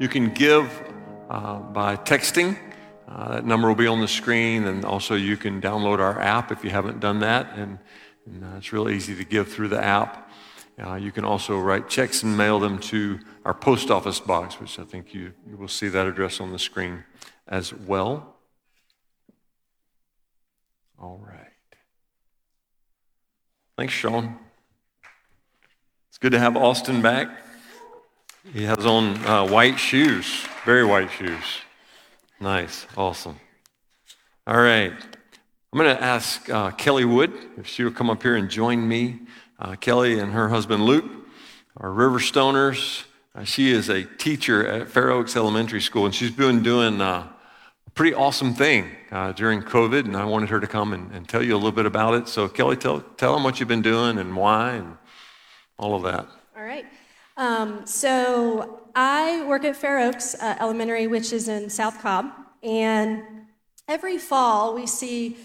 You can give uh, by texting. Uh, that number will be on the screen, and also you can download our app if you haven't done that. And, and uh, it's real easy to give through the app. Uh, you can also write checks and mail them to our post office box, which I think you, you will see that address on the screen as well. All right. Thanks, Sean. It's good to have Austin back. He has on uh, white shoes, very white shoes. Nice, awesome. All right. I'm going to ask uh, Kelly Wood if she will come up here and join me. Uh, Kelly and her husband Luke are Riverstoners. Uh, she is a teacher at Fair Oaks Elementary School, and she's been doing uh, a pretty awesome thing uh, during COVID, and I wanted her to come and, and, tell you a little bit about it. So, Kelly, tell, tell them what you've been doing and why and all of that. All right. Um, so, I work at Fair Oaks uh, Elementary, which is in South Cobb, and every fall we see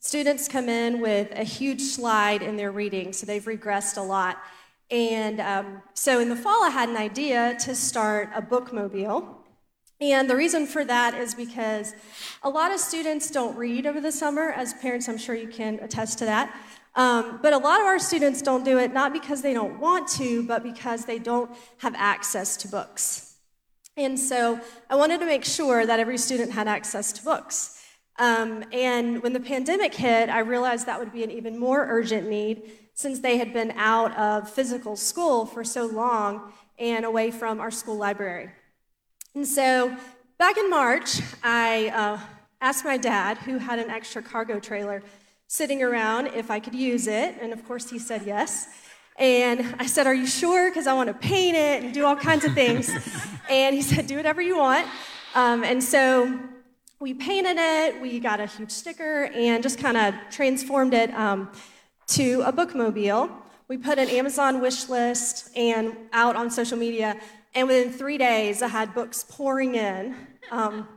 students come in with a huge slide in their reading, so they've regressed a lot. And um, so in the fall, I had an idea to start a bookmobile. And the reason for that is because a lot of students don't read over the summer. As parents, I'm sure you can attest to that. Um, but a lot of our students don't do it not because they don't want to, but because they don't have access to books. And so I wanted to make sure that every student had access to books. Um, and when the pandemic hit, I realized that would be an even more urgent need since they had been out of physical school for so long and away from our school library. And so back in March, I uh, asked my dad, who had an extra cargo trailer sitting around, if I could use it. And of course, he said yes. And I said, Are you sure? Because I want to paint it and do all kinds of things. and he said, Do whatever you want. Um, and so we painted it, we got a huge sticker, and just kind of transformed it. Um, to a bookmobile. We put an Amazon wish list and out on social media, and within three days, I had books pouring in. Um,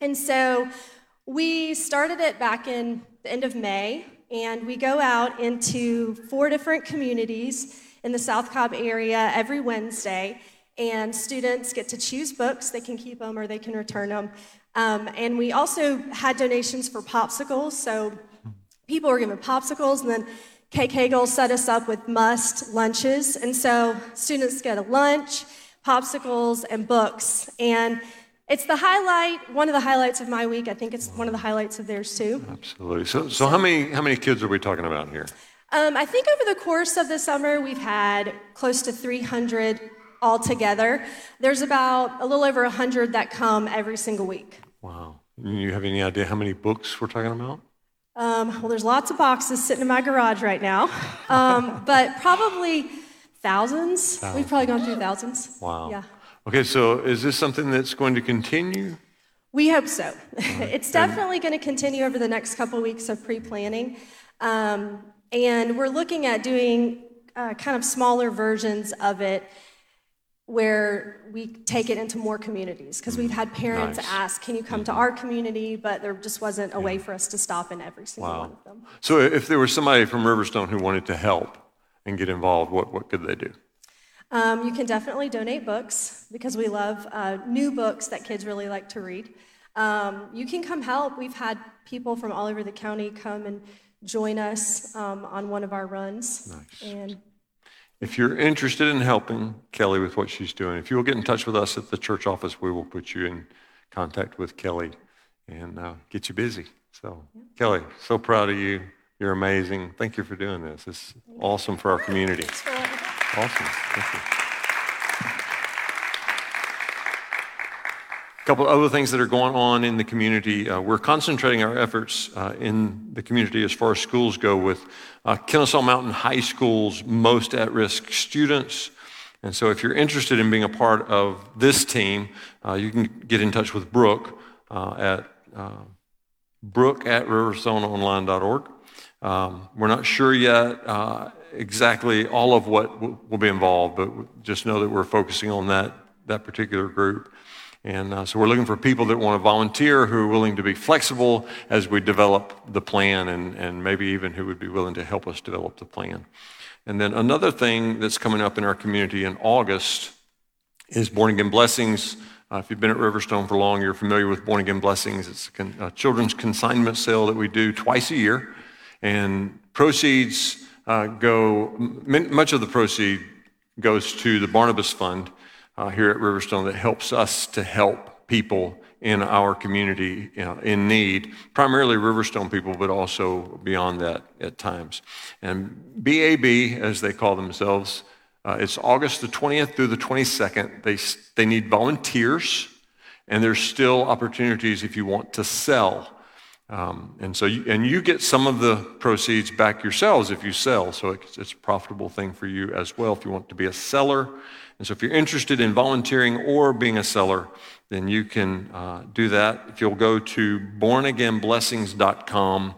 and so we started it back in the end of May, and we go out into four different communities in the South Cobb area every Wednesday, and students get to choose books. They can keep them or they can return them. Um, and we also had donations for popsicles, so people were given popsicles, and then Kate Hagel set us up with must lunches. And so students get a lunch, popsicles, and books. And it's the highlight, one of the highlights of my week. I think it's one of the highlights of theirs too. Absolutely. So, so how many how many kids are we talking about here? Um, I think over the course of the summer, we've had close to 300 altogether. There's about a little over 100 that come every single week. Wow. You have any idea how many books we're talking about? Um, well, there's lots of boxes sitting in my garage right now, um, but probably thousands. thousands. We've probably gone through thousands. Wow. Yeah. Okay, so is this something that's going to continue? We hope so. it's definitely going to continue over the next couple of weeks of pre planning. Um, and we're looking at doing uh, kind of smaller versions of it where we take it into more communities because we've had parents nice. ask, "Can you come to our community?" But there just wasn't a way for us to stop in every single wow. one of them. So, if there was somebody from Riverstone who wanted to help and get involved, what what could they do? Um, you can definitely donate books because we love uh, new books that kids really like to read. Um, you can come help. We've had people from all over the county come and join us um, on one of our runs. Nice. And if you're interested in helping Kelly with what she's doing, if you will get in touch with us at the church office, we will put you in contact with Kelly and uh, get you busy. So, yeah. Kelly, so proud of you. You're amazing. Thank you for doing this. It's awesome for our community. Awesome. Thank you. A couple other things that are going on in the community. Uh, we're concentrating our efforts uh, in the community as far as schools go with uh, Kennesaw Mountain High School's most at risk students. And so, if you're interested in being a part of this team, uh, you can get in touch with Brooke uh, at uh, brooke at. Um, we're not sure yet uh, exactly all of what will be involved, but just know that we're focusing on that, that particular group. And uh, so we're looking for people that want to volunteer, who are willing to be flexible as we develop the plan, and, and maybe even who would be willing to help us develop the plan. And then another thing that's coming up in our community in August is Born Again Blessings Uh, if you've been at Riverstone for long, you're familiar with Born Again Blessings. It's a, con- a children's consignment sale that we do twice a year. And proceeds uh, go, m- much of the proceed goes to the Barnabas Fund uh, here at Riverstone that helps us to help people in our community you know, in need, primarily Riverstone people, but also beyond that at times. And BAB, as they call themselves, uh, it's August the 20th through the 22nd. They, they need volunteers, and there's still opportunities if you want to sell. Um, and so, you, and you get some of the proceeds back yourselves if you sell. So it's, it's a profitable thing for you as well if you want to be a seller. And so, if you're interested in volunteering or being a seller, then you can uh, do that. If you'll go to bornagainblessings.com,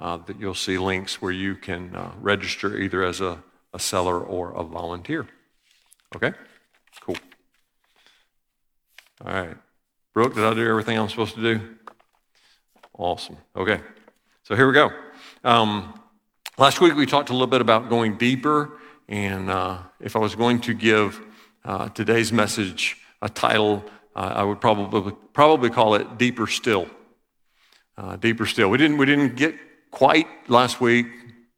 uh, that you'll see links where you can uh, register either as a, a seller or a volunteer. Okay? Cool. All right. Brooke, did I do everything I'm supposed to do? Awesome. Okay. So here we go. Um, last week we talked a little bit about going deeper, and uh, if I was going to give uh, today's message a title, uh, I would probably, probably call it Deeper Still. Uh, deeper Still. We didn't, we didn't get quite last week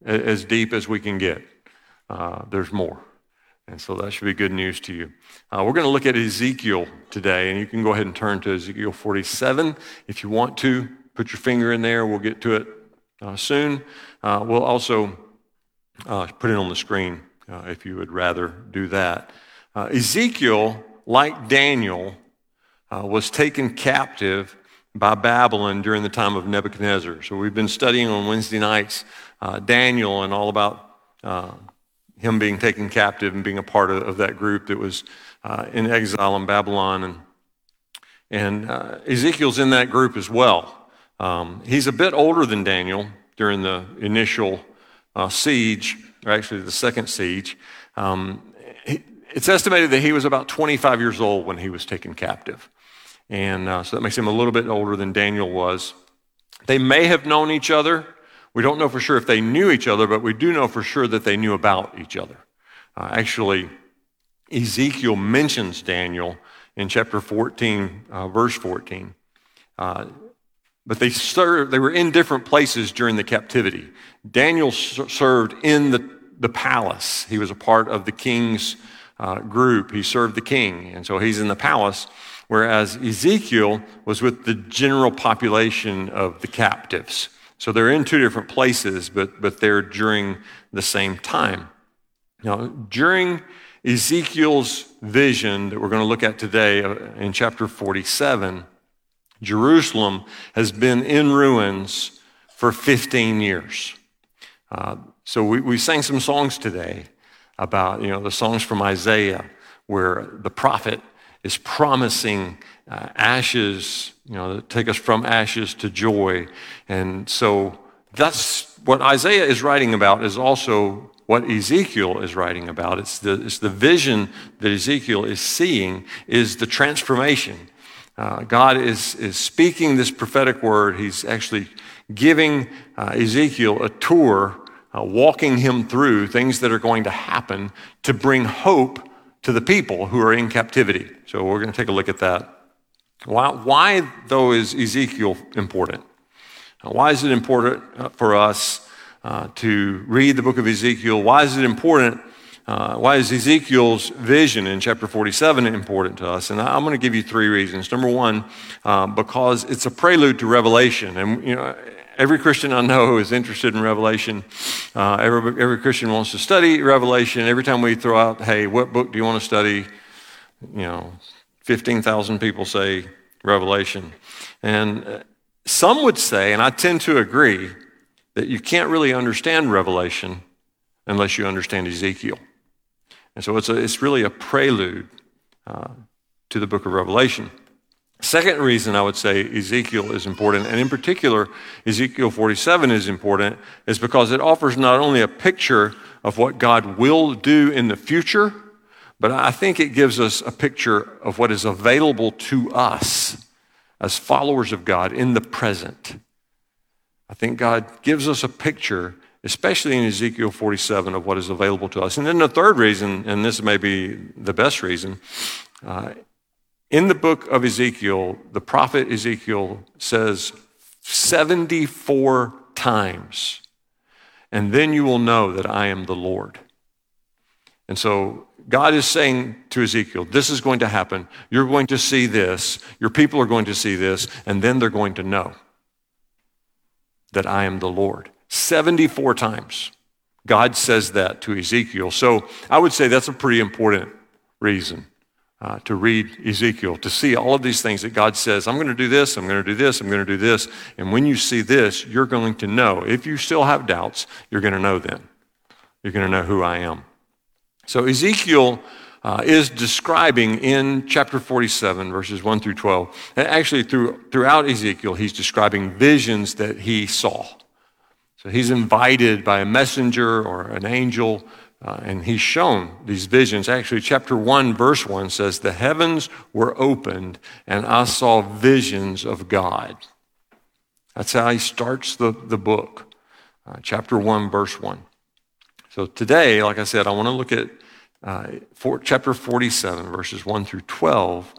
as deep as we can get. Uh, there's more. And so that should be good news to you. Uh, we're going to look at Ezekiel today, and you can go ahead and turn to Ezekiel 47 if you want to. Put your finger in there. We'll get to it uh, soon. Uh, we'll also uh, put it on the screen uh, if you would rather do that. Ezekiel, like Daniel, uh, was taken captive by Babylon during the time of Nebuchadnezzar. So we've been studying on Wednesday nights uh, Daniel and all about uh, him being taken captive and being a part of, of that group that was uh, in exile in Babylon. And, and uh, Ezekiel's in that group as well. Um, he's a bit older than Daniel during the initial uh, siege, or actually the second siege. Um, he, it's estimated that he was about 25 years old when he was taken captive. And uh, so that makes him a little bit older than Daniel was. They may have known each other. We don't know for sure if they knew each other, but we do know for sure that they knew about each other. Uh, actually, Ezekiel mentions Daniel in chapter 14, uh, verse 14. But they, served, they were in different places during the captivity. Daniel served in the, the palace, he was a part of the king's uh, group. He served the king, and so he's in the palace whereas Ezekiel was with the general population of the captives. So they're in two different places, but, but they're during the same time. Now, during Ezekiel's vision that we're going to look at today uh, in chapter 47, Jerusalem has been in ruins for 15 years. Uh, so we, we sang some songs today about, you know, the songs from Isaiah where the prophet is promising uh, ashes, you know, take us from ashes to joy. And so that's what Isaiah is writing about, is also what Ezekiel is writing about. It's the, it's the vision that Ezekiel is seeing, is the transformation. Uh, God is, is speaking this prophetic word. He's actually giving uh, Ezekiel a tour, uh, walking him through things that are going to happen to bring hope to the people who are in captivity. So we're going to take a look at that. Why, why though, is Ezekiel important? Why is it important uh, for us uh, to read the book of Ezekiel? Why is it important? Uh, why is Ezekiel's vision in chapter 47 important to us? And I'm going to give you three reasons. Number one, uh, because it's a prelude to Revelation. And, you know, every Christian I know is interested in Revelation. Uh, every, every Christian wants to study Revelation. Every time we throw out, hey, what book do you want to study? You know, 15,000 people say Revelation. And uh, some would say, and I tend to agree, that you can't really understand Revelation unless you understand Ezekiel. And so it's, a, it's really a prelude uh, to the book of Revelation. Second reason I would say Ezekiel is important, and in particular, Ezekiel 47 is important, is because it offers not only a picture of what God will do in the future, but I think it gives us a picture of what is available to us as followers of God in the present. I think God gives us a picture, especially in Ezekiel 47, of what is available to us. And then the third reason, and this may be the best reason, uh, In the book of Ezekiel, the prophet Ezekiel says 74 times, and then you will know that I am the Lord. And so God is saying to Ezekiel, This is going to happen. You're going to see this. Your people are going to see this. And then they're going to know that I am the Lord. 74 times. God says that to Ezekiel. So I would say that's a pretty important reason uh, to read Ezekiel, to see all of these things that God says, I'm going to do this, I'm going to do this, I'm going to do this. And when you see this, you're going to know. If you still have doubts, you're going to know then. You're going to know who I am. So Ezekiel uh, is describing in chapter 47, verses 1 through 12. And actually, through, throughout Ezekiel, he's describing visions that he saw. So he's invited by a messenger or an angel, uh, and he's shown these visions. Actually, chapter 1, verse 1 says, The heavens were opened, and I saw visions of God. That's how he starts the, the book, uh, chapter 1, verse 1. So today, like I said, I want to look at uh, chapter 47, verses 1 through 12,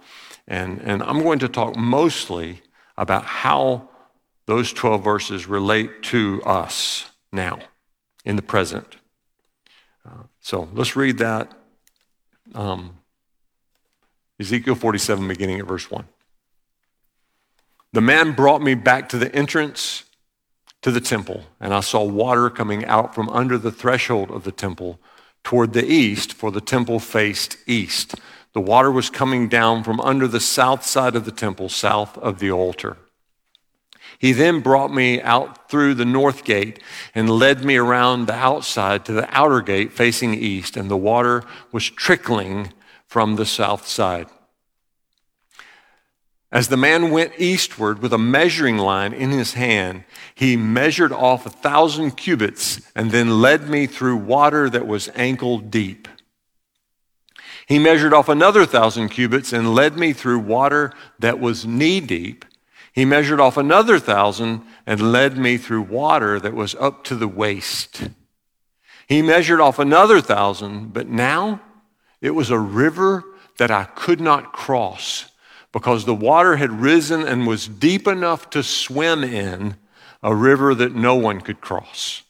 and, and I'm going to talk mostly about how those 12 verses relate to us now, in the present. Uh, so let's read that. Um, Ezekiel 47, beginning at verse 1. The man brought me back to the entrance to the temple, and I saw water coming out from under the threshold of the temple toward the east, for the temple faced east. The water was coming down from under the south side of the temple, south of the altar. He then brought me out through the north gate and led me around the outside to the outer gate facing east, and the water was trickling from the south side. As the man went eastward with a measuring line in his hand, he measured off a thousand cubits and then led me through water that was ankle deep. He measured off another thousand cubits and led me through water that was knee deep. He measured off another thousand and led me through water that was up to the waist. He measured off another thousand, but now it was a river that I could not cross because the water had risen and was deep enough to swim in, a river that no one could cross.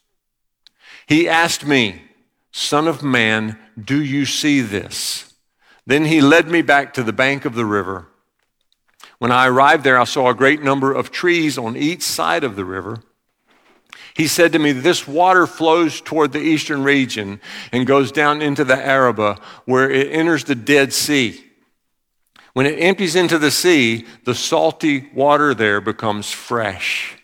He asked me, Son of man, do you see this? Then he led me back to the bank of the river. When I arrived there, I saw a great number of trees on each side of the river. He said to me, This water flows toward the eastern region and goes down into the Arabah, where it enters the Dead Sea. When it empties into the sea, the salty water there becomes fresh.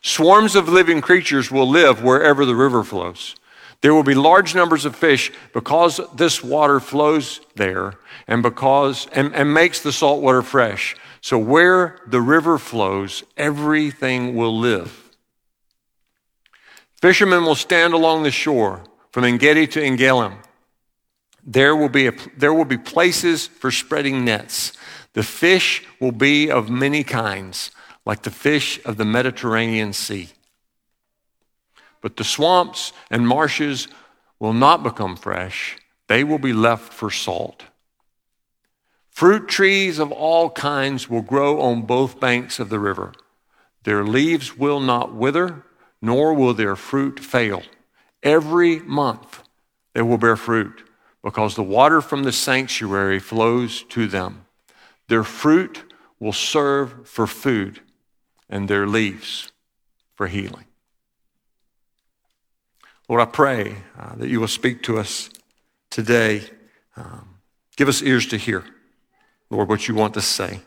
Swarms of living creatures will live wherever the river flows. There will be large numbers of fish because this water flows there and because and, and makes the salt water fresh. So where the river flows, everything will live. Fishermen will stand along the shore from Engedi to Eneglaim there will be, a, there will be places for spreading nets. The fish will be of many kinds, like the fish of the Mediterranean Sea. But the swamps and marshes will not become fresh, they will be left for salt. Fruit trees of all kinds will grow on both banks of the river. Their leaves will not wither, nor will their fruit fail. Every month they will bear fruit because the water from the sanctuary flows to them. Their fruit will serve for food, and their leaves for healing. Lord, I pray uh, that you will speak to us today. Um, give us ears to hear, Lord, what you want to say.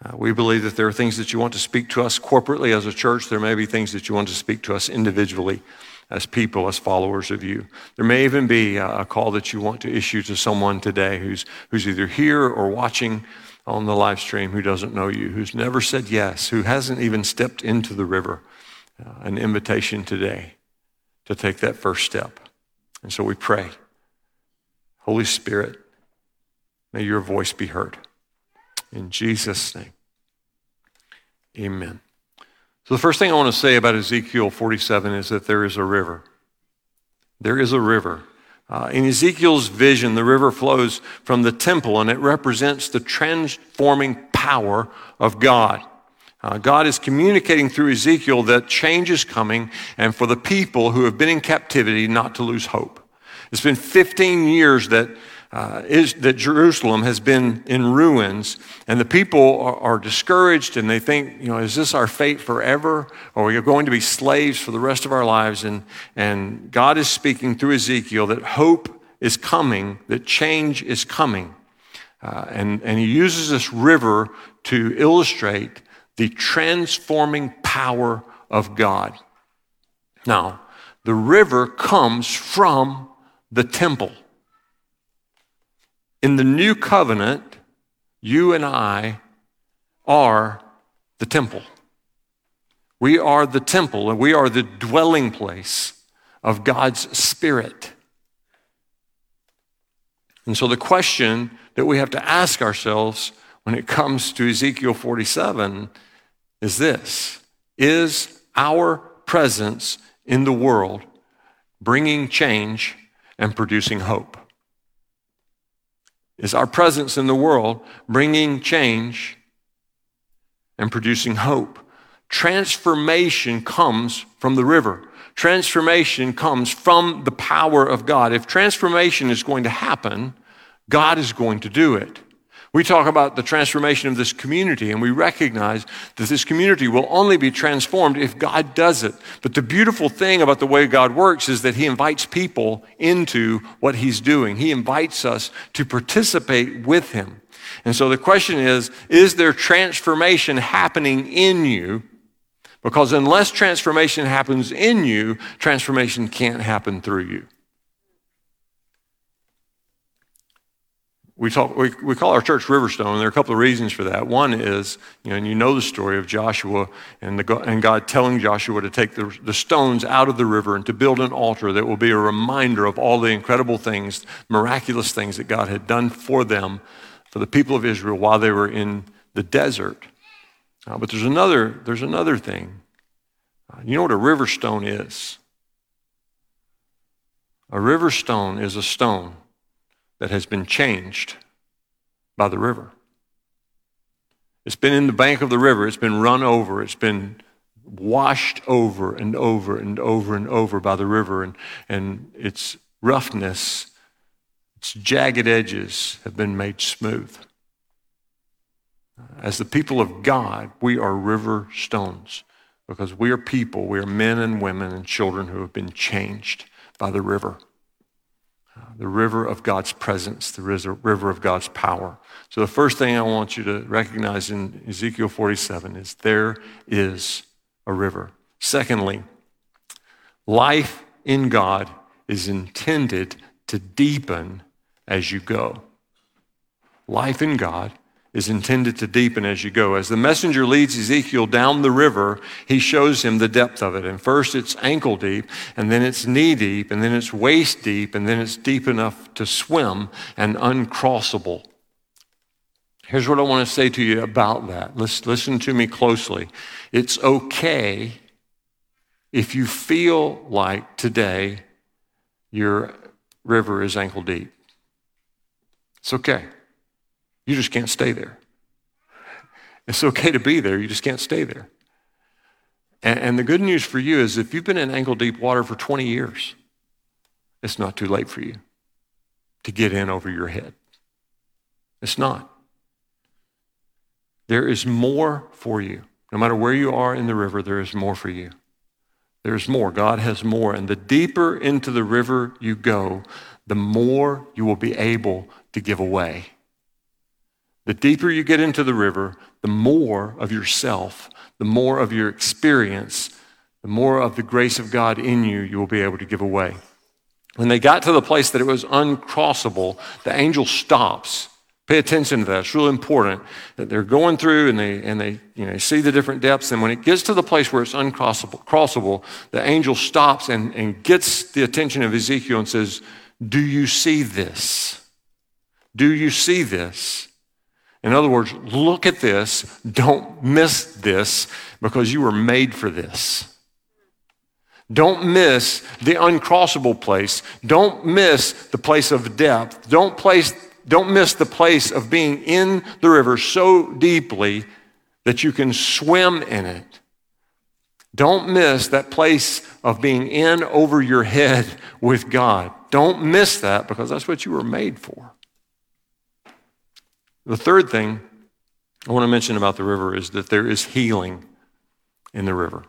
Uh, we believe that there are things that you want to speak to us corporately as a church. There may be things that you want to speak to us individually as people, as followers of you. There may even be a call that you want to issue to someone today who's, who's either here or watching on the live stream who doesn't know you, who's never said yes, who hasn't even stepped into the river. Uh, an invitation today to take that first step. And so we pray, Holy Spirit, may your voice be heard. In Jesus' name, amen. So, the first thing I want to say about Ezekiel 47 is that there is a river. There is a river Uh, in Ezekiel's vision, the river flows from the temple and it represents the transforming power of God. Uh, God is communicating through Ezekiel that change is coming and for the people who have been in captivity not to lose hope. It's been 15 years that, uh, is, that Jerusalem has been in ruins, and the people are, are, discouraged and they think, you know, is this our fate forever? Or are we going to be slaves for the rest of our lives? And, and God is speaking through Ezekiel that hope is coming, that change is coming. Uh, and, and he uses this river to illustrate the transforming power of God. Now, the river comes from the temple. In the new covenant, you and I are the temple. We are the temple and we are the dwelling place of God's Spirit. And so the question that we have to ask ourselves when it comes to Ezekiel 47 is this Is our presence in the world bringing change and producing hope? Is our presence in the world bringing change and producing hope? Transformation comes from the river. Transformation comes from the power of God. If transformation is going to happen, God is going to do it. We talk about the transformation of this community, and we recognize that this community will only be transformed if God does it. But the beautiful thing about the way God works is that He invites people into what He's doing. He invites us to participate with Him. And so the question is is there transformation happening in you? Because unless transformation happens in you, transformation can't happen through you. We, talk, we, we call our church Riverstone, and there are a couple of reasons for that. One is, you know, and you know the story of Joshua and, the, and God telling Joshua to take the, the stones out of the river and to build an altar that will be a reminder of all the incredible things, miraculous things that God had done for them, for the people of Israel while they were in the desert. Uh, but there's another, there's another thing. Uh, you know what a riverstone is? A riverstone is a stone that has been changed by the river. It's been in the bank of the river, it's been run over, it's been washed over and over and over and over by the river, and, and its roughness, its jagged edges have been made smooth. As the people of God, we are river stones because we are people, we are men and women and children who have been changed by the river Uh, the river of God's presence, the river of God's power. So, the first thing I want you to recognize in Ezekiel 47 is there is a river. Secondly, life in God is intended to deepen as you go. Life in God is intended to deepen as you go. As the messenger leads Ezekiel down the river, he shows him the depth of it. And first it's ankle deep, and then it's knee deep, and then it's waist deep, and then it's deep enough to swim and uncrossable. Here's what I want to say to you about that. Listen, listen to me closely. It's okay if you feel like today your river is ankle deep. It's okay. You just can't stay there. It's okay to be there, you just can't stay there. And, and the good news for you is if you've been in ankle deep water for 20 years, it's not too late for you to get in over your head. It's not. There is more for you. No matter where you are in the river, there is more for you. There's more. God has more. And the deeper into the river you go, the more you will be able to give away. The deeper you get into the river, the more of yourself, the more of your experience, the more of the grace of God in you you will be able to give away. When they got to the place that it was uncrossable, the angel stops. Pay attention to that. It's really important that they're going through and they, and they you know, see the different depths. And when it gets to the place where it's uncrossable, crossable, the angel stops and, and gets the attention of Ezekiel and says, Do you see this? Do you see this? In other words, look at this, don't miss this, because you were made for this. Don't miss the uncrossable place. Don't miss the place of depth. Don't, place, don't miss the place of being in the river so deeply that you can swim in it. Don't miss that place of being in over your head with God. Don't miss that because that's what you were made for. The third thing I want to mention about the river is that there is healing in the river.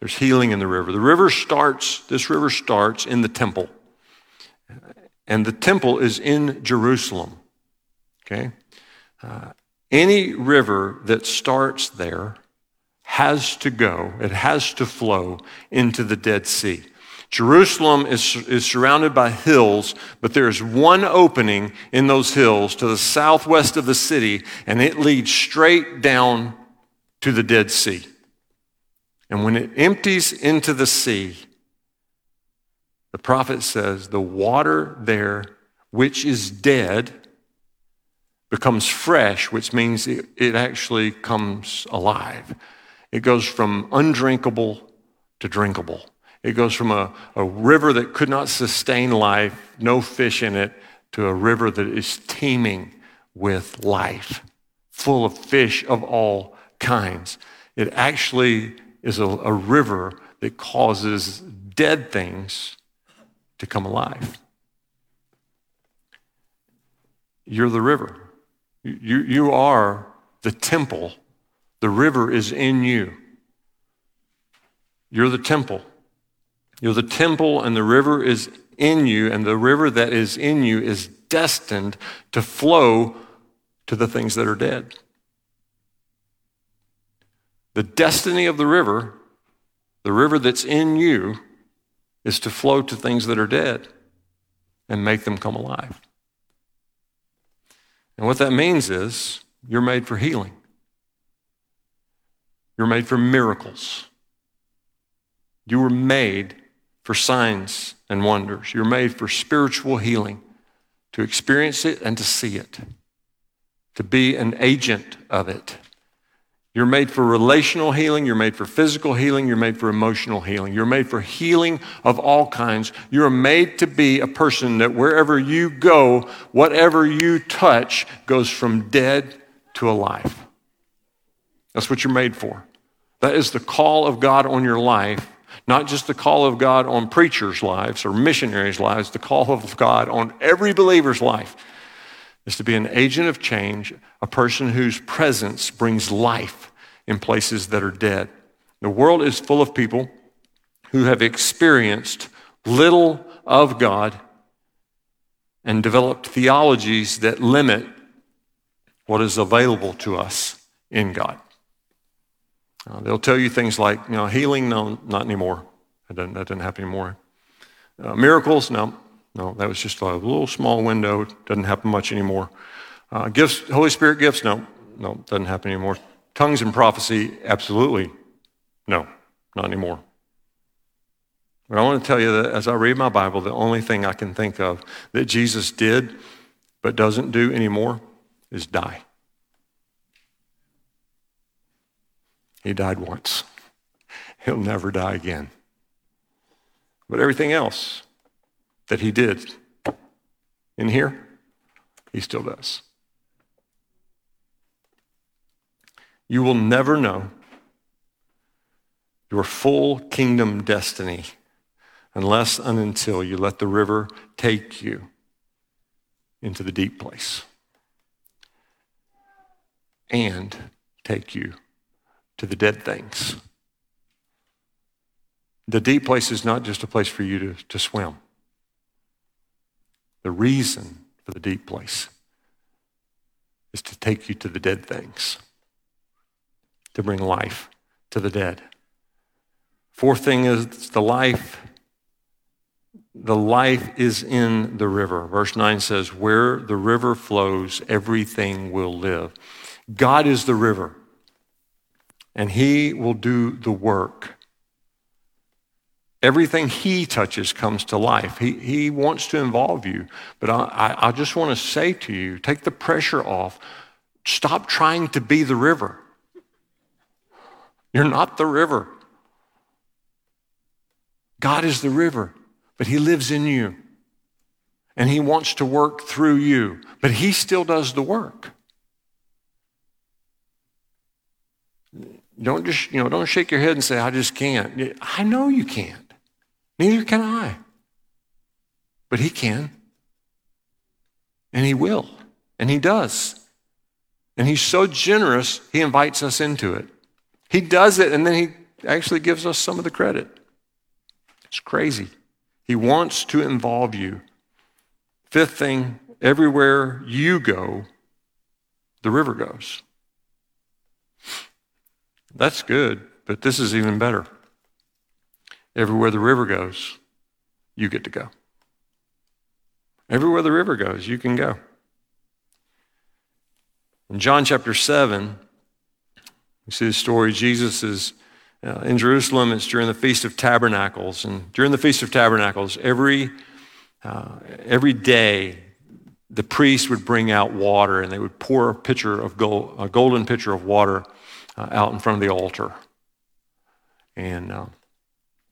There's healing in the river. The river starts, this river starts in the temple. And the temple is in Jerusalem. Okay? Uh, any river that starts there has to go, it has to flow into the Dead Sea. Jerusalem is, is surrounded by hills, but there's one opening in those hills to the southwest of the city, and it leads straight down to the Dead Sea. And when it empties into the sea, the prophet says, the water there, which is dead, becomes fresh, which means it, it actually comes alive. It goes from undrinkable to drinkable. It goes from a, a river that could not sustain life, no fish in it, to a river that is teeming with life, full of fish of all kinds. It actually is a, a river that causes dead things to come alive. You're the river. You, you are the temple. The river is in you. You're the temple. You're the temple, and the river is in you, and the river that is in you is destined to flow to the things that are dead. The destiny of the river, the river that's in you, is to flow to things that are dead and make them come alive. And what that means is you're made for healing, you're made for miracles. You were made for signs and wonders. You're made for spiritual healing, to experience it and to see it, to be an agent of it. You're made for relational healing. You're made for physical healing. You're made for emotional healing. You're made for healing of all kinds. You're made to be a person that wherever you go, whatever you touch goes from dead to alive. That's what you're made for. That is the call of God on your life, not just the call of God on preachers' lives or missionaries' lives, the call of God on every believer's life is to be an agent of change, a person whose presence brings life in places that are dead. The world is full of people who have experienced little of God and developed theologies that limit what is available to us in God. Uh, they'll tell you things like, you know, healing, no, not anymore. That doesn't, that doesn't happen anymore. Uh, miracles, no, no, that was just a little small window. Doesn't happen much anymore. Uh, gifts, Holy Spirit gifts, no, no, doesn't happen anymore. Tongues and prophecy, absolutely, no, not anymore. But I want to tell you that as I read my Bible, the only thing I can think of that Jesus did but doesn't do anymore is die. He died once. He'll never die again. But everything else, that he did in here, he still does. You will never know your full kingdom destiny unless and until you let the river take you into the deep place and take you to the dead things. The deep place is not just a place for you to, to swim the reason for the deep place is to take you to the dead things, to bring life to the dead. Fourth thing is the life. The life is in the river. Verse 9 says, Where the river flows, everything will live. God is the river, and He will do the work. Everything he touches comes to life. He, he wants to involve you. But I, I just want to say to you take the pressure off. Stop trying to be the river. You're not the river. God is the river, but He lives in you. And He wants to work through you, but He still does the work. Don't just, you know, don't shake your head and say, I just can't. I know you can't. Neither can I. But He can. And He will. And He does. And He's so generous, He invites us into it. He does it, and then He actually gives us some of the credit. It's crazy. He wants to involve you. Fifth thing, everywhere you go, the river goes. That's good, but this is even better. Everywhere the river goes, you get to go. Everywhere the river goes, you can go. In John chapter 7, we see the story. Jesus is uh, in Jerusalem. It's during the Feast of Tabernacles. And during the Feast of Tabernacles, every, uh, every day, the priest would bring out water and they would pour a pitcher of gold, a golden pitcher of water uh, out in front of the altar. And uh,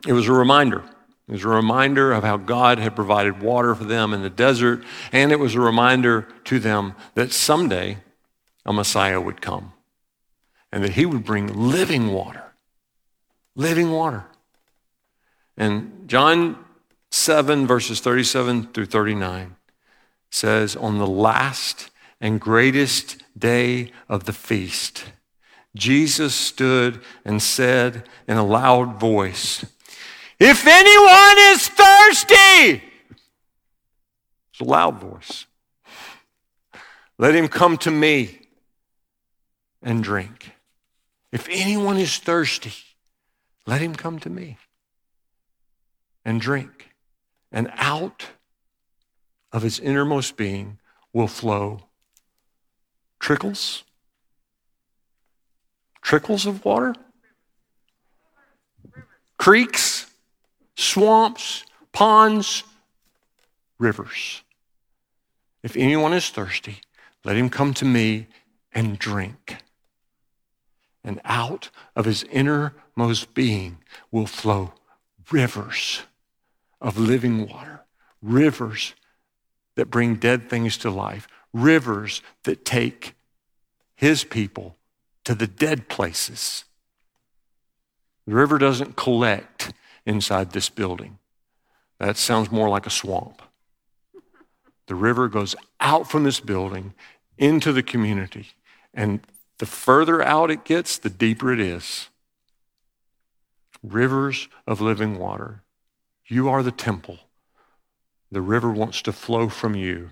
it was a reminder. It was a reminder of how God had provided water for them in the desert, and it was a reminder to them that someday a Messiah would come and that he would bring living water. Living water. And John 7, verses 37 through 39 says, On the last and greatest day of the feast, Jesus stood and said in a loud voice, If anyone is thirsty, it's a loud voice, let him come to me and drink. If anyone is thirsty, let him come to me and drink. And out of his innermost being will flow trickles trickles of water, creeks, swamps, ponds, rivers. If anyone is thirsty, let him come to me and drink. And out of his innermost being will flow rivers of living water, rivers that bring dead things to life, rivers that take his people to the dead places. The river doesn't collect inside this building. That sounds more like a swamp. The river goes out from this building into the community. And the further out it gets, the deeper it is. Rivers of living water. You are the temple. The river wants to flow from you.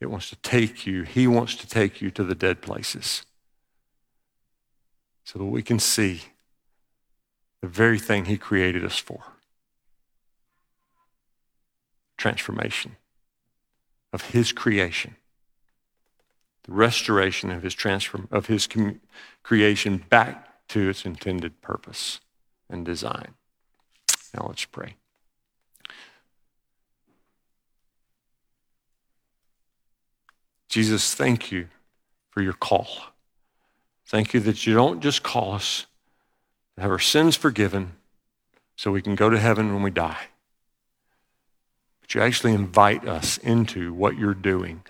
It wants to take you. He wants to take you to the dead places so that we can see the very thing He created us for transformation of His creation, the restoration of His, transform, of his com- creation back to its intended purpose and design. Now let's pray. Jesus, thank you for your call. Thank you that you don't just call us to have our sins forgiven so we can go to heaven when we die, but you actually invite us into what you're doing.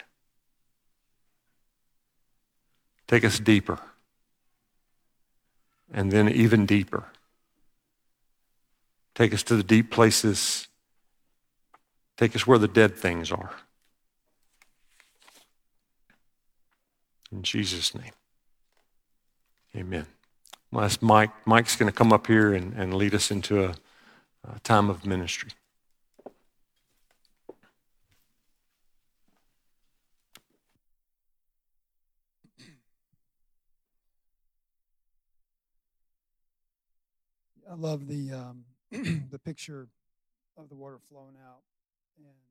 Take us deeper, and then even deeper. Take us to the deep places. Take us where the dead things are. In Jesus' name. Amen. Well, Mike. Mike's going to come up here and, and lead us into a, a time of ministry. I love the um, the picture of the water flowing out, and